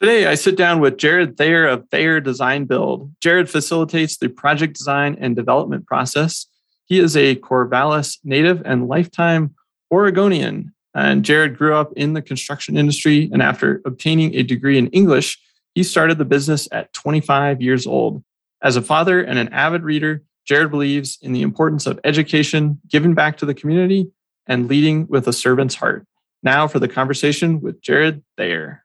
Today, I sit down with Jared Thayer of Thayer Design Build. Jared facilitates the project design and development process. He is a Corvallis native and lifetime Oregonian. And Jared grew up in the construction industry. And after obtaining a degree in English, he started the business at 25 years old. As a father and an avid reader, Jared believes in the importance of education, giving back to the community, and leading with a servant's heart. Now for the conversation with Jared Thayer.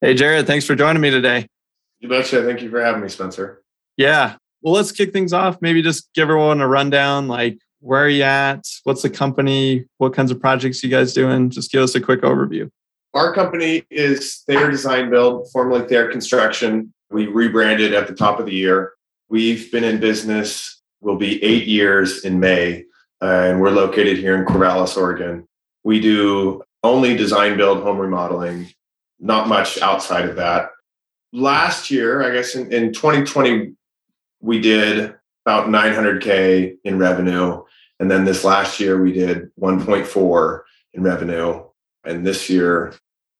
Hey, Jared, thanks for joining me today. You betcha. Thank you for having me, Spencer. Yeah. Well, let's kick things off. Maybe just give everyone a rundown like where are you at? What's the company? What kinds of projects you guys doing? Just give us a quick overview. Our company is Thayer Design Build, formerly Thayer Construction. We rebranded at the top of the year. We've been in business, will be eight years in May, uh, and we're located here in Corvallis, Oregon. We do only design build home remodeling not much outside of that. Last year, I guess in, in 2020, we did about 900K in revenue. And then this last year, we did 1.4 in revenue. And this year,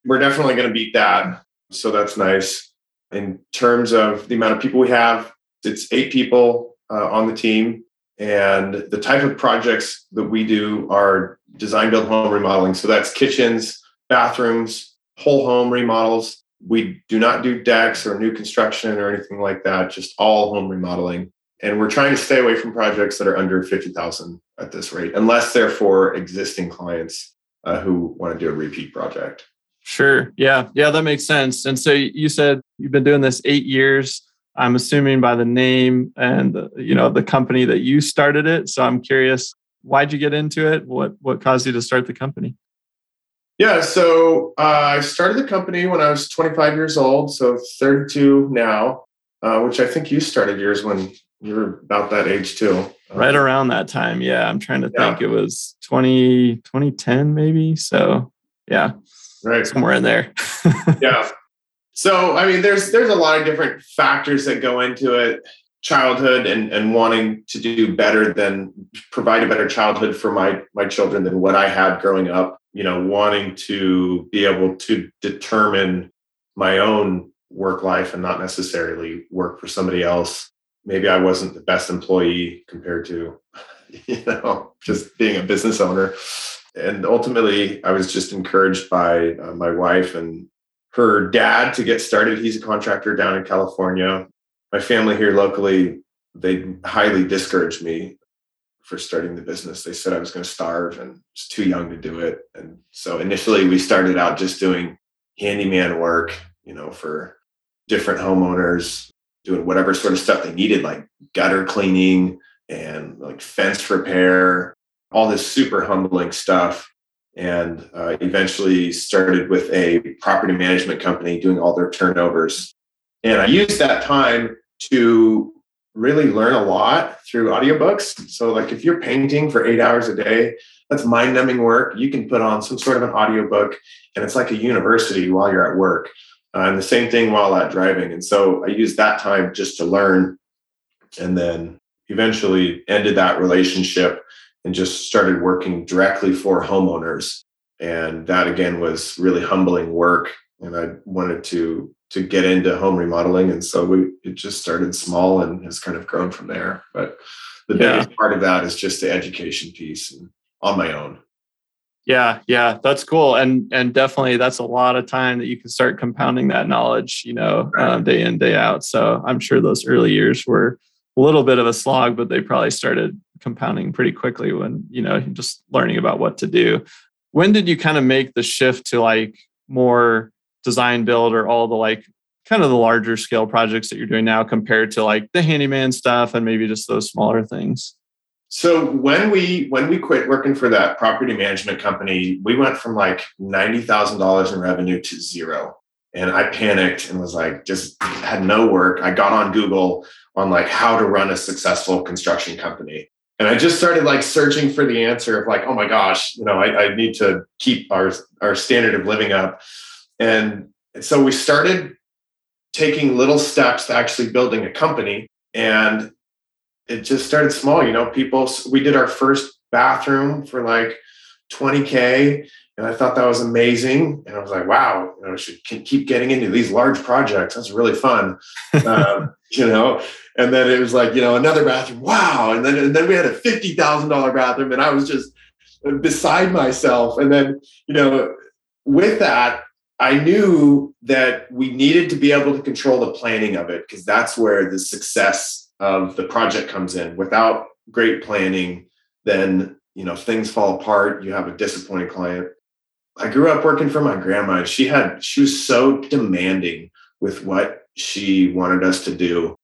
we're definitely going to beat that. So that's nice. In terms of the amount of people we have, it's eight people uh, on the team. And the type of projects that we do are design build home remodeling. So that's kitchens, bathrooms, whole home remodels. We do not do decks or new construction or anything like that, just all home remodeling. And we're trying to stay away from projects that are under 50,000 at this rate, unless they're for existing clients uh, who want to do a repeat project. Sure. Yeah. Yeah, that makes sense. And so you said you've been doing this eight years. I'm assuming by the name and you know the company that you started it. So I'm curious, why'd you get into it? What what caused you to start the company? Yeah, so uh, I started the company when I was 25 years old, so 32 now, uh, which I think you started yours when you were about that age too. Right around that time, yeah. I'm trying to yeah. think. It was 20, 2010 maybe. So yeah, right somewhere in there. yeah. So I mean, there's there's a lot of different factors that go into it childhood and and wanting to do better than provide a better childhood for my my children than what I had growing up you know, wanting to be able to determine my own work life and not necessarily work for somebody else. Maybe I wasn't the best employee compared to, you know, just being a business owner. And ultimately, I was just encouraged by uh, my wife and her dad to get started. He's a contractor down in California. My family here locally, they highly discouraged me for starting the business. They said I was going to starve and was too young to do it. And so initially we started out just doing handyman work, you know, for different homeowners, doing whatever sort of stuff they needed, like gutter cleaning and like fence repair, all this super humbling stuff. And uh, eventually started with a property management company doing all their turnovers. And I used that time to really learn a lot through audiobooks. So, like if you're painting for eight hours a day, that's mind numbing work. You can put on some sort of an audiobook, and it's like a university while you're at work. Uh, and the same thing while at driving. And so I used that time just to learn and then eventually ended that relationship and just started working directly for homeowners. And that again was really humbling work. And I wanted to to get into home remodeling. And so we it just started small and has kind of grown from there. But the yeah. biggest part of that is just the education piece and on my own. Yeah, yeah, that's cool, and and definitely that's a lot of time that you can start compounding that knowledge, you know, right. um, day in day out. So I'm sure those early years were a little bit of a slog, but they probably started compounding pretty quickly when you know just learning about what to do. When did you kind of make the shift to like more design build or all the like kind of the larger scale projects that you're doing now compared to like the handyman stuff and maybe just those smaller things? So when we when we quit working for that property management company, we went from like ninety thousand dollars in revenue to zero, and I panicked and was like, just had no work. I got on Google on like how to run a successful construction company, and I just started like searching for the answer of like, oh my gosh, you know, I, I need to keep our our standard of living up, and so we started taking little steps to actually building a company and it just started small. You know, people, we did our first bathroom for like 20K. And I thought that was amazing. And I was like, wow, you know, I should keep getting into these large projects. That's really fun. um, you know, and then it was like, you know, another bathroom. Wow. And then, and then we had a $50,000 bathroom and I was just beside myself. And then, you know, with that, I knew that we needed to be able to control the planning of it because that's where the success of the project comes in. Without great planning, then you know things fall apart. You have a disappointed client. I grew up working for my grandma, she had she was so demanding with what she wanted us to do.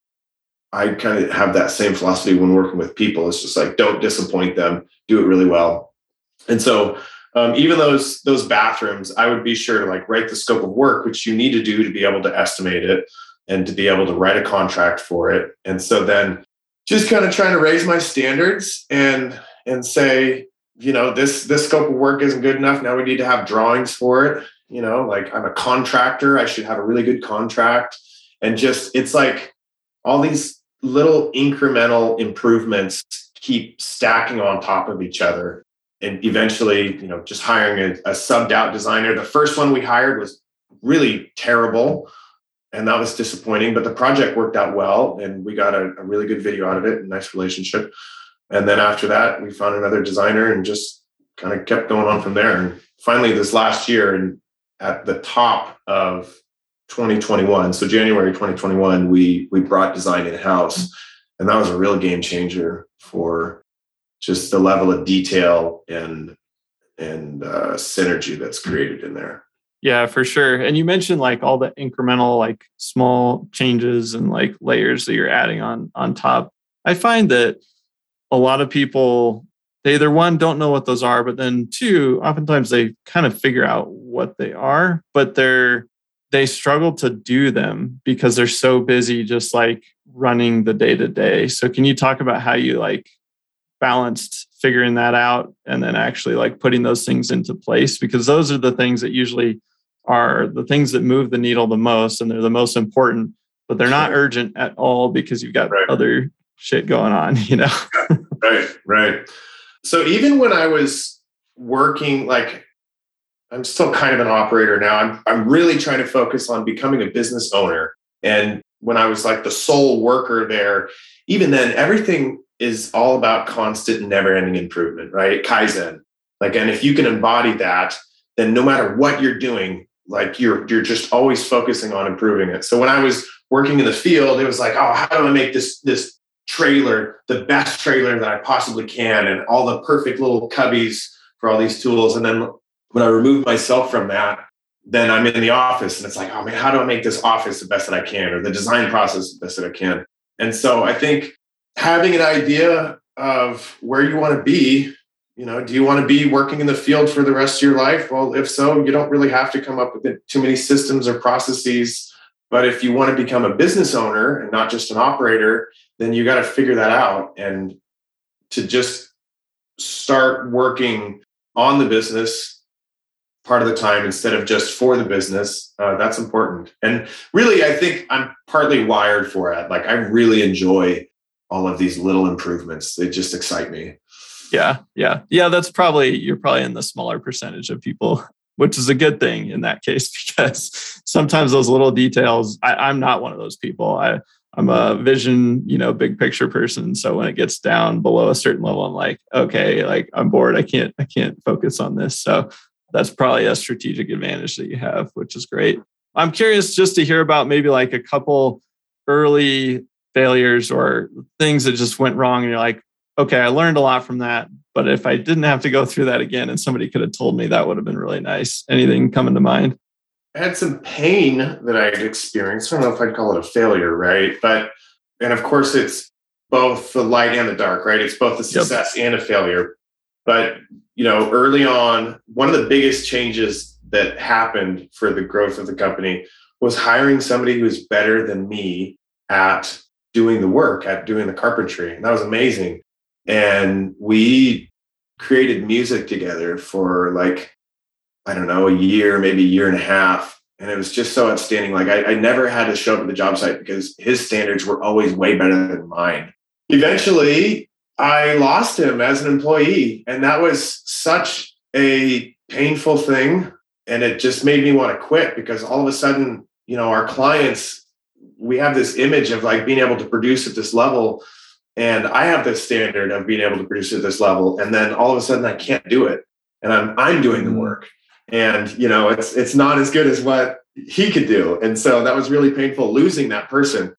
I kind of have that same philosophy when working with people. It's just like don't disappoint them, do it really well. And so um, even those those bathrooms, I would be sure to like write the scope of work, which you need to do to be able to estimate it and to be able to write a contract for it. And so then just kind of trying to raise my standards and and say, you know, this this scope of work isn't good enough. Now we need to have drawings for it. You know, like I'm a contractor, I should have a really good contract. And just it's like all these little incremental improvements keep stacking on top of each other. And eventually, you know, just hiring a, a subbed out designer. The first one we hired was really terrible and that was disappointing. But the project worked out well, and we got a, a really good video out of it, a nice relationship. And then after that, we found another designer and just kind of kept going on from there. And finally, this last year, and at the top of 2021, so January 2021, we we brought design in house, and that was a real game changer for just the level of detail and and uh, synergy that's created in there. Yeah, for sure. And you mentioned like all the incremental, like small changes and like layers that you're adding on on top. I find that a lot of people they either one don't know what those are, but then two, oftentimes they kind of figure out what they are, but they're they struggle to do them because they're so busy just like running the day to day. So can you talk about how you like balanced figuring that out and then actually like putting those things into place because those are the things that usually are the things that move the needle the most and they're the most important, but they're not urgent at all because you've got right. other shit going on, you know? right, right. So even when I was working, like I'm still kind of an operator now. I'm I'm really trying to focus on becoming a business owner. And when I was like the sole worker there, even then, everything is all about constant, never-ending improvement, right? Kaizen. Like, and if you can embody that, then no matter what you're doing, like you're you're just always focusing on improving it. So when I was working in the field, it was like, oh, how do I make this this trailer the best trailer that I possibly can, and all the perfect little cubbies for all these tools. And then when I remove myself from that, then I'm in the office, and it's like, oh man, how do I make this office the best that I can, or the design process the best that I can? And so I think having an idea of where you want to be you know do you want to be working in the field for the rest of your life? Well if so you don't really have to come up with too many systems or processes. But if you want to become a business owner and not just an operator then you got to figure that out. And to just start working on the business part of the time instead of just for the business uh, that's important. And really i think i'm partly wired for it. Like i really enjoy all of these little improvements they just excite me yeah, yeah, yeah. That's probably you're probably in the smaller percentage of people, which is a good thing in that case because sometimes those little details. I, I'm not one of those people. I I'm a vision, you know, big picture person. So when it gets down below a certain level, I'm like, okay, like I'm bored. I can't, I can't focus on this. So that's probably a strategic advantage that you have, which is great. I'm curious just to hear about maybe like a couple early failures or things that just went wrong. And you're like, okay, I learned a lot from that. But if I didn't have to go through that again and somebody could have told me, that would have been really nice. Anything coming to mind? I had some pain that I experienced. I don't know if I'd call it a failure, right? But, and of course, it's both the light and the dark, right? It's both a success yep. and a failure. But, you know, early on, one of the biggest changes that happened for the growth of the company was hiring somebody who's better than me at doing the work, at doing the carpentry. And that was amazing. And we created music together for like I don't know, a year, maybe a year and a half. And it was just so outstanding. Like I, I never had to show up at the job site because his standards were always way better than mine. Eventually, I lost him as an employee. And that was such a painful thing. And it just made me want to quit because all of a sudden, you know, our clients, we have this image of like being able to produce at this level. And I have this standard of being able to produce at this level. And then all of a sudden I can't do it. And I'm I'm doing the mm. work and you know it's it's not as good as what he could do and so that was really painful losing that person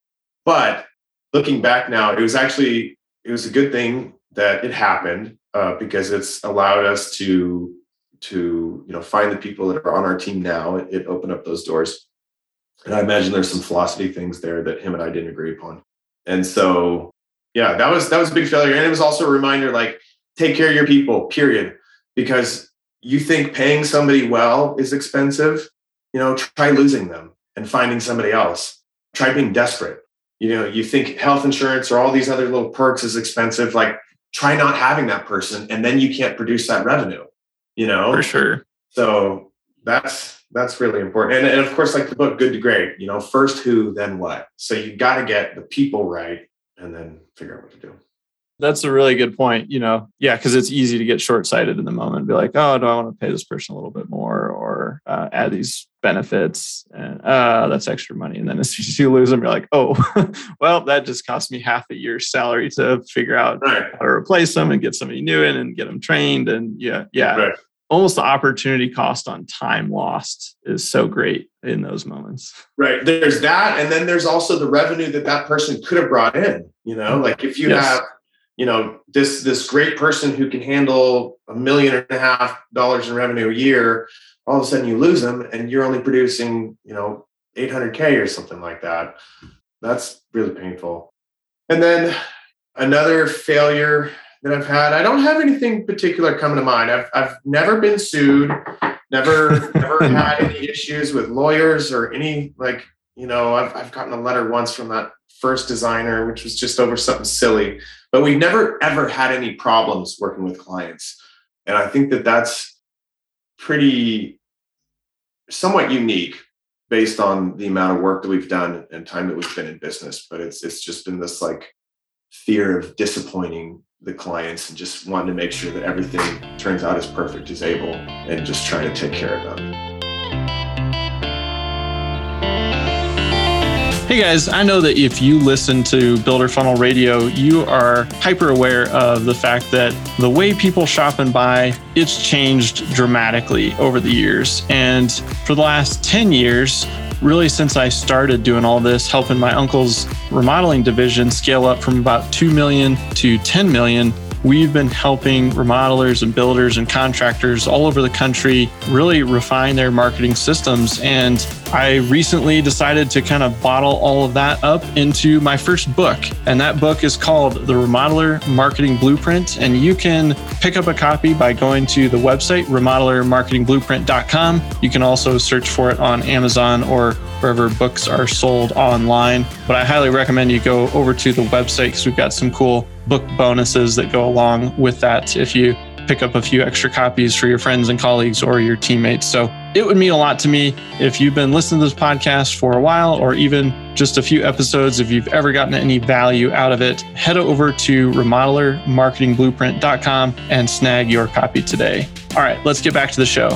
but looking back now it was actually it was a good thing that it happened uh, because it's allowed us to to you know find the people that are on our team now it, it opened up those doors and i imagine there's some philosophy things there that him and i didn't agree upon and so yeah that was that was a big failure and it was also a reminder like take care of your people period because you think paying somebody well is expensive, you know, try losing them and finding somebody else. Try being desperate. You know, you think health insurance or all these other little perks is expensive. Like, try not having that person, and then you can't produce that revenue. You know, for sure. So that's that's really important. And, and of course, like the book Good to Great, you know, first who, then what. So you got to get the people right, and then figure out what to do. That's a really good point. You know, yeah, because it's easy to get short sighted in the moment, be like, oh, do I want to pay this person a little bit more or uh, add these benefits? And uh, that's extra money. And then as soon as you lose them, you're like, oh, well, that just cost me half a year's salary to figure out right. how to replace them and get somebody new in and get them trained. And yeah, yeah. Right. Almost the opportunity cost on time lost is so great in those moments. Right. There's that. And then there's also the revenue that that person could have brought in. You know, like if you yes. have you know this this great person who can handle a million and a half dollars in revenue a year all of a sudden you lose them and you're only producing you know 800k or something like that that's really painful and then another failure that i've had. I don't have anything particular coming to mind. I've, I've never been sued never never had any issues with lawyers or any like you know I've, I've gotten a letter once from that first designer which was just over something silly. But we've never ever had any problems working with clients. And i think that that's pretty somewhat unique based on the amount of work that we've done and time that we've been in business. But it's it's just been this like fear of disappointing the clients and just wanting to make sure that everything turns out as perfect as able and just trying to take care of them Hey guys, I know that if you listen to Builder Funnel Radio, you are hyper aware of the fact that the way people shop and buy, it's changed dramatically over the years. And for the last 10 years, really since I started doing all this, helping my uncle's remodeling division scale up from about 2 million to 10 million, We've been helping remodelers and builders and contractors all over the country really refine their marketing systems. And I recently decided to kind of bottle all of that up into my first book. And that book is called The Remodeler Marketing Blueprint. And you can pick up a copy by going to the website, remodelermarketingblueprint.com. You can also search for it on Amazon or wherever books are sold online. But I highly recommend you go over to the website because we've got some cool book bonuses that go along with that if you pick up a few extra copies for your friends and colleagues or your teammates. So it would mean a lot to me if you've been listening to this podcast for a while or even just a few episodes. If you've ever gotten any value out of it, head over to remodelermarketingblueprint.com and snag your copy today. All right, let's get back to the show.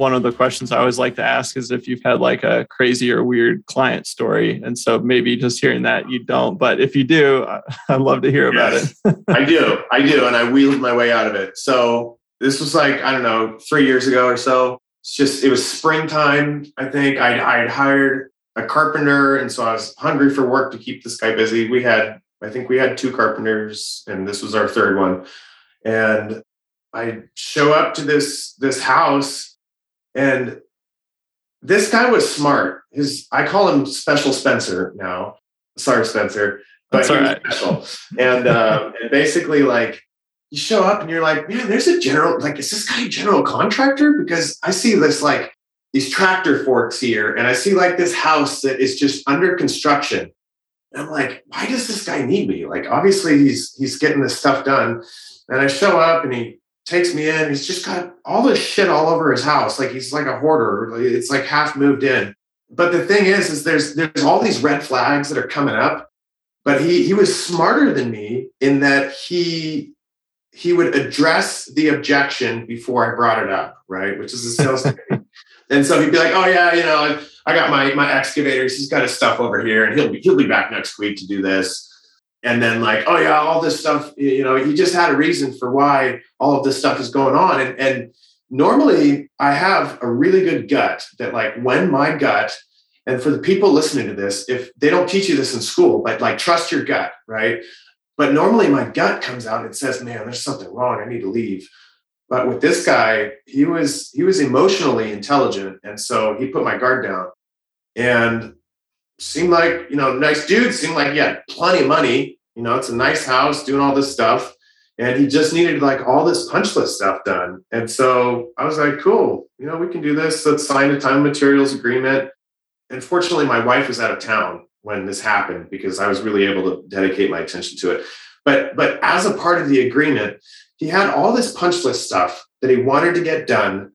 One of the questions I always like to ask is if you've had like a crazy or weird client story. And so maybe just hearing that you don't, but if you do, I'd love to hear about it. I do. I do. And I wheeled my way out of it. So this was like, I don't know, three years ago or so. It's just, it was springtime. I think I'd, I'd hired a carpenter. And so I was hungry for work to keep this guy busy. We had, I think we had two carpenters and this was our third one. And I show up to this, this house and this guy was smart. His, I call him Special Spencer now. Sorry, Spencer but That's he right. special. And um, and basically, like you show up and you're like, man, there's a general. Like, is this guy a general contractor? Because I see this like these tractor forks here, and I see like this house that is just under construction. And I'm like, why does this guy need me? Like, obviously he's he's getting this stuff done. And I show up and he takes me in. He's just got all this shit all over his house. Like he's like a hoarder. It's like half moved in. But the thing is, is there's there's all these red flags that are coming up but he he was smarter than me in that he he would address the objection before I brought it up, right? Which is a sales technique. And so he'd be like, "Oh yeah, you know, I, I got my my excavators. He's got his stuff over here, and he'll be he'll be back next week to do this." And then like, "Oh yeah, all this stuff. You know, he just had a reason for why all of this stuff is going on." And and normally I have a really good gut that like when my gut and for the people listening to this, if they don't teach you this in school, but like trust your gut, right? But normally my gut comes out and says, man, there's something wrong. I need to leave. But with this guy, he was he was emotionally intelligent. And so he put my guard down and seemed like, you know, nice dude, seemed like he had plenty of money. You know, it's a nice house, doing all this stuff. And he just needed like all this punch list stuff done. And so I was like, cool, you know, we can do this. Let's sign a time materials agreement unfortunately my wife was out of town when this happened because i was really able to dedicate my attention to it but but as a part of the agreement he had all this punch list stuff that he wanted to get done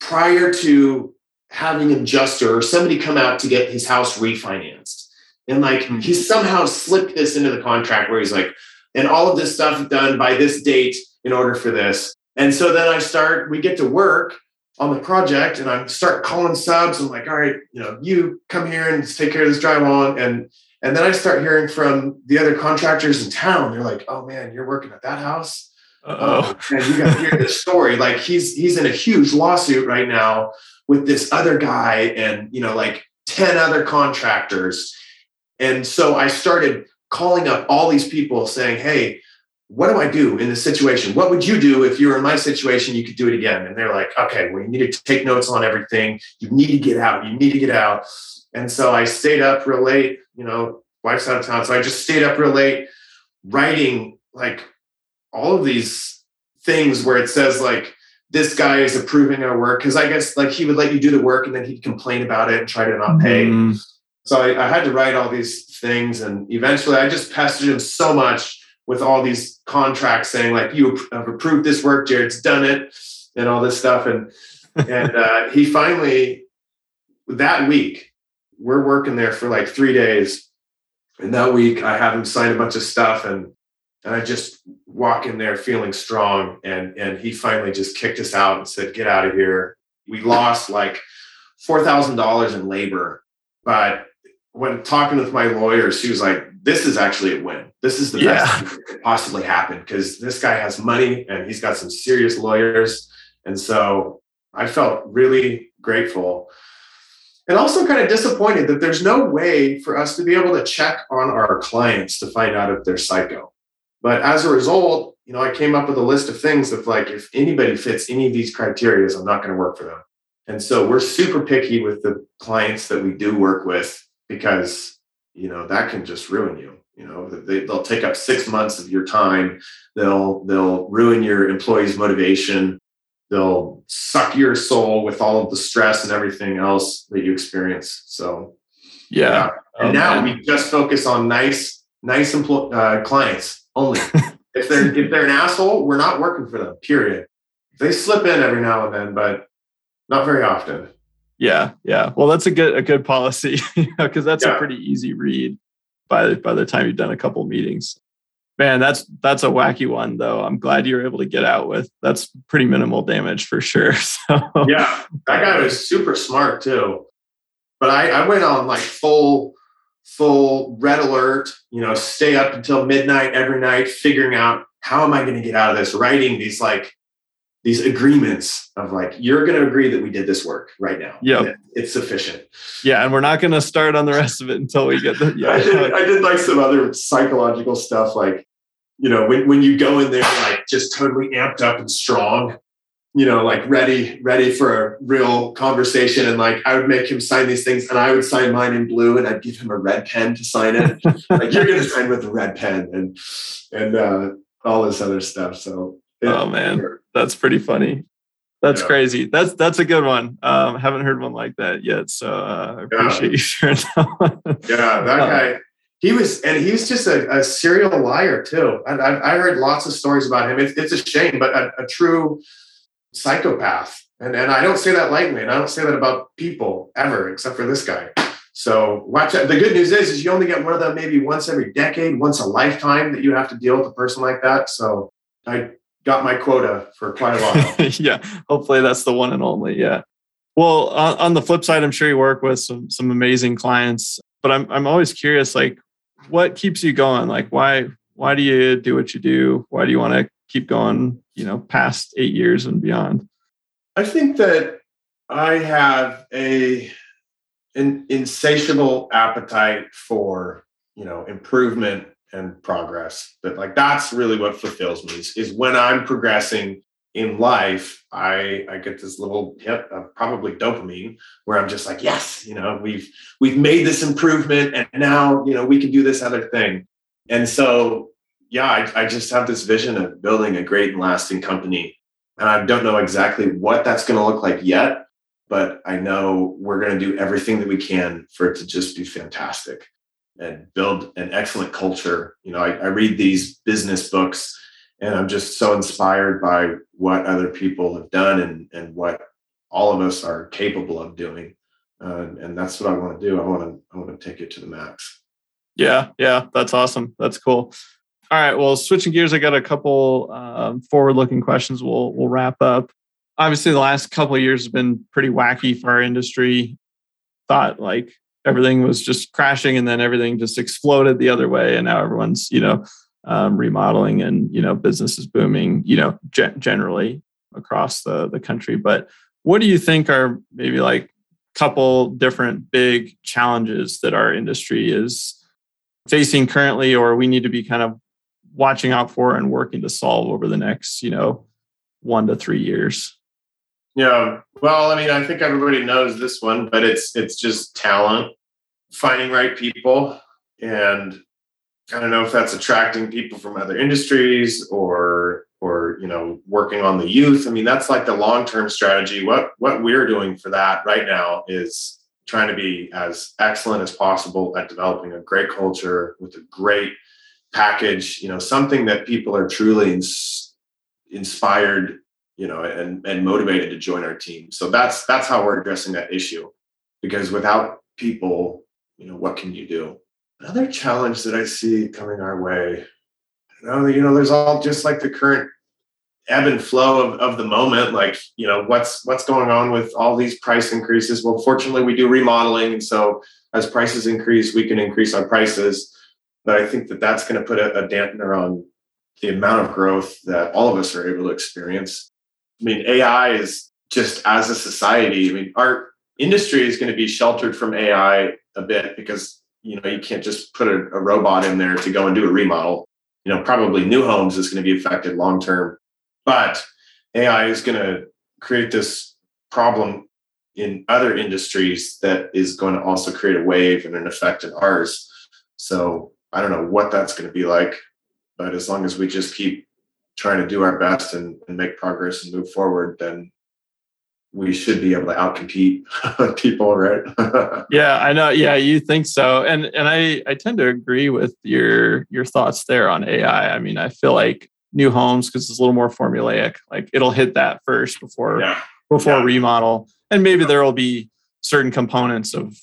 prior to having an adjuster or somebody come out to get his house refinanced and like Hmm. he somehow slipped this into the contract where he's like and all of this stuff done by this date in order for this and so then i start we get to work on the project and I start calling subs. I'm like, all right, you know, you come here and take care of this drywall. And and then I start hearing from the other contractors in town. They're like, oh man, you're working at that house. Oh, and you got to hear this story. Like he's he's in a huge lawsuit right now with this other guy and you know, like 10 other contractors. And so I started calling up all these people saying, hey, what do I do in this situation? What would you do if you were in my situation? You could do it again. And they're like, okay, well, you need to take notes on everything. You need to get out. You need to get out. And so I stayed up real late, you know, wife's out of town. So I just stayed up real late writing like all of these things where it says like, this guy is approving our work. Cause I guess like he would let you do the work and then he'd complain about it and try to not pay. Mm, So I, I had to write all these things. And eventually I just pestered him so much with all these contracts saying like you have approved this work jared's done it and all this stuff and and uh, he finally that week we're working there for like three days and that week i have him sign a bunch of stuff and and i just walk in there feeling strong and and he finally just kicked us out and said get out of here. We lost like $4000 in labor but when talking with my lawyer she was like this is actually a win. This is the best Yeah. thing that could possibly happen because this guy has money and he's got some serious lawyers. And so i felt really grateful and also kind of disappointed that there's no way for us to be able to check on our clients to find out if they're psycho but as a result you know i came up with a list of things of like if anybody fits any of these criteria i'm not going to work for them. And so we're super picky with the clients that we do work with because you know that can just ruin you you know? They, they'll take up six months of your time. They'll they'll ruin your employees motivation. They'll suck your soul with all of the stress and everything else that you experience so. Yeah. and Oh, now man. we just focus on nice nice empl- uh, clients only if they're if they're an asshole we're not working for them period they slip in every now and then but not very often Yeah, yeah. Well, that's a good a good policy because that's a pretty easy read by by the time you've done a couple meetings. Man, that's that's a wacky one though. I'm glad you were able to get out with. That's pretty minimal damage for sure. So yeah, that guy was super smart too. But I, I went on like full full red alert. You know, stay up until midnight every night, figuring out how am I going to get out of this. Writing these like these agreements of like you're going to agree that we did this work right now. Yeah, it's sufficient. Yeah, and we're not going to start on the rest of it until we get the. Yeah, I did, I did like some other psychological stuff, like you know when when you go in there like just totally amped up and strong, you know, like ready ready for a real conversation, and like I would make him sign these things, and I would sign mine in blue, and I'd give him a red pen to sign it. like you're going to sign with a red pen, and and uh, all this other stuff. So. oh man that's pretty funny. That's yeah. crazy. That's that's a good one. Um, haven't heard one like that yet, so uh, I appreciate yeah. you sharing that one. Yeah, that uh, guy. He was, and he was just a, a serial liar too. And I, I, heard lots of stories about him. It's, it's a shame, but a, a true psychopath. And and I don't say that lightly, and I don't say that about people ever, except for this guy. So watch out. The good news is, is you only get one of them maybe once every decade, once a lifetime that you have to deal with a person like that. So I got my quota for quite a while. yeah, hopefully that's the one and only. Yeah. Well, on, on, the flip side, I'm sure you work with some some amazing clients, but I'm I'm always curious, like, what keeps you going? Like, why why do you do what you do? Why do you want to keep going? You know, past eight years and beyond. I think that I have a an insatiable appetite for you know improvement and progress. But like that's really what fulfills me is, is when I'm progressing in life, I I get this little hit of probably dopamine where I'm just like, yes, you know, we've we've made this improvement and now, you know, we can do this other thing. And so yeah, I, I just have this vision of building a great and lasting company. And I don't know exactly what that's going to look like yet, but I know we're going to do everything that we can for it to just be fantastic and build an excellent culture. You know, I, I read these business books and I'm just so inspired by what other people have done and, and what all of us are capable of doing. Uh, and that's what I want to do. I want to I want to take it to the max. Yeah, yeah, that's awesome. That's cool. All right. Well, switching gears, I got a couple um, forward-looking questions. We'll we'll wrap up. Obviously, the last couple of years have been pretty wacky for our industry. Thought like everything was just crashing and then everything just exploded the other way and now everyone's you know um, remodeling and you know business is booming you know ge- generally across the the country but what do you think are maybe like a couple different big challenges that our industry is facing currently or we need to be kind of watching out for and working to solve over the next you know one to three years yeah. Well, I mean, I think everybody knows this one, but it's it's just talent, finding right people, and I don't know if that's attracting people from other industries or or you know working on the youth. I mean, that's like the long term strategy. What what we're doing for that right now is trying to be as excellent as possible at developing a great culture with a great package. You know, something that people are truly ins- inspired you know, and and motivated to join our team. So that's that's how we're addressing that issue. Because without people, you know, what can you do? Another challenge that I see coming our way, you know, you know, there's all just like the current ebb and flow of, of the moment. Like, you know, what's what's going on with all these price increases? Well, fortunately, we do remodeling, and so as prices increase, we can increase our prices. But I think that that's going to put a, a dampener on the amount of growth that all of us are able to experience I mean, AI is just as a society, I mean, our industry is going to be sheltered from AI a bit because, you know, you can't just put a, a robot in there to go and do a remodel. You know, probably new homes is going to be affected long term, but AI is going to create this problem in other industries that is going to also create a wave and an effect in ours. So I don't know what that's going to be like, but as long as we just keep trying to do our best and, and make progress and move forward, then we should be able to outcompete people, right? yeah, I know. Yeah, you think so, and and I I tend to agree with your your thoughts there on AI. I mean, I feel like new homes because it's a little more formulaic. Like it'll hit that first before yeah. before yeah. remodel, and maybe there will be certain components of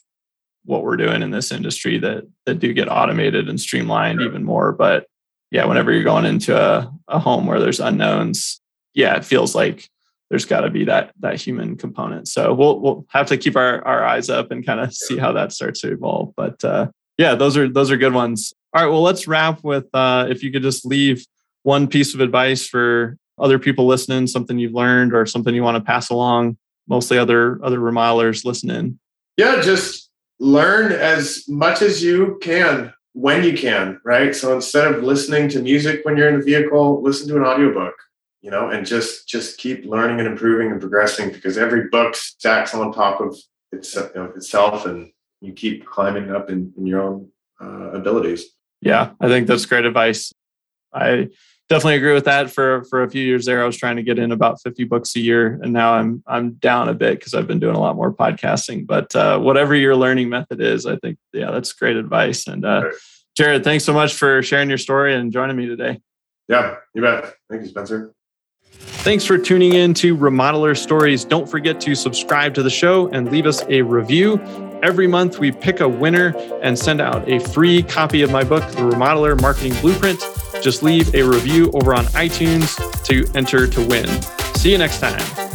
what we're doing in this industry that that do get automated and streamlined sure. even more. But yeah, whenever you're going into a, a home where there's unknowns, yeah, it feels like there's got to be that that human component. So we'll we'll have to keep our, our eyes up and kind of see how that starts to evolve. But uh, yeah, those are those are good ones. All right, well, let's wrap with uh, if you could just leave one piece of advice for other people listening, something you've learned or something you want to pass along, mostly other other remodelers listening. Yeah, just learn as much as you can when you can, right? So instead of listening to music when you're in the vehicle, listen to an audiobook you know, and just just keep learning and improving and progressing because every book stacks on top of its, you know, itself, and you keep climbing up in, in your own uh, abilities. Yeah, I think that's great advice. I definitely agree with that. For for a few years there, I was trying to get in about fifty books a year, and now I'm I'm down a bit because I've been doing a lot more podcasting. But uh, whatever your learning method is, I think yeah, that's great advice. And uh, Jared, thanks so much for sharing your story and joining me today. Yeah, you bet. Thank you, Spencer. Thanks for tuning in to Remodeler Stories. Don't forget to subscribe to the show and leave us a review. Every month, we pick a winner and send out a free copy of my book, The Remodeler Marketing Blueprint. Just leave a review over on iTunes to enter to win. See you next time.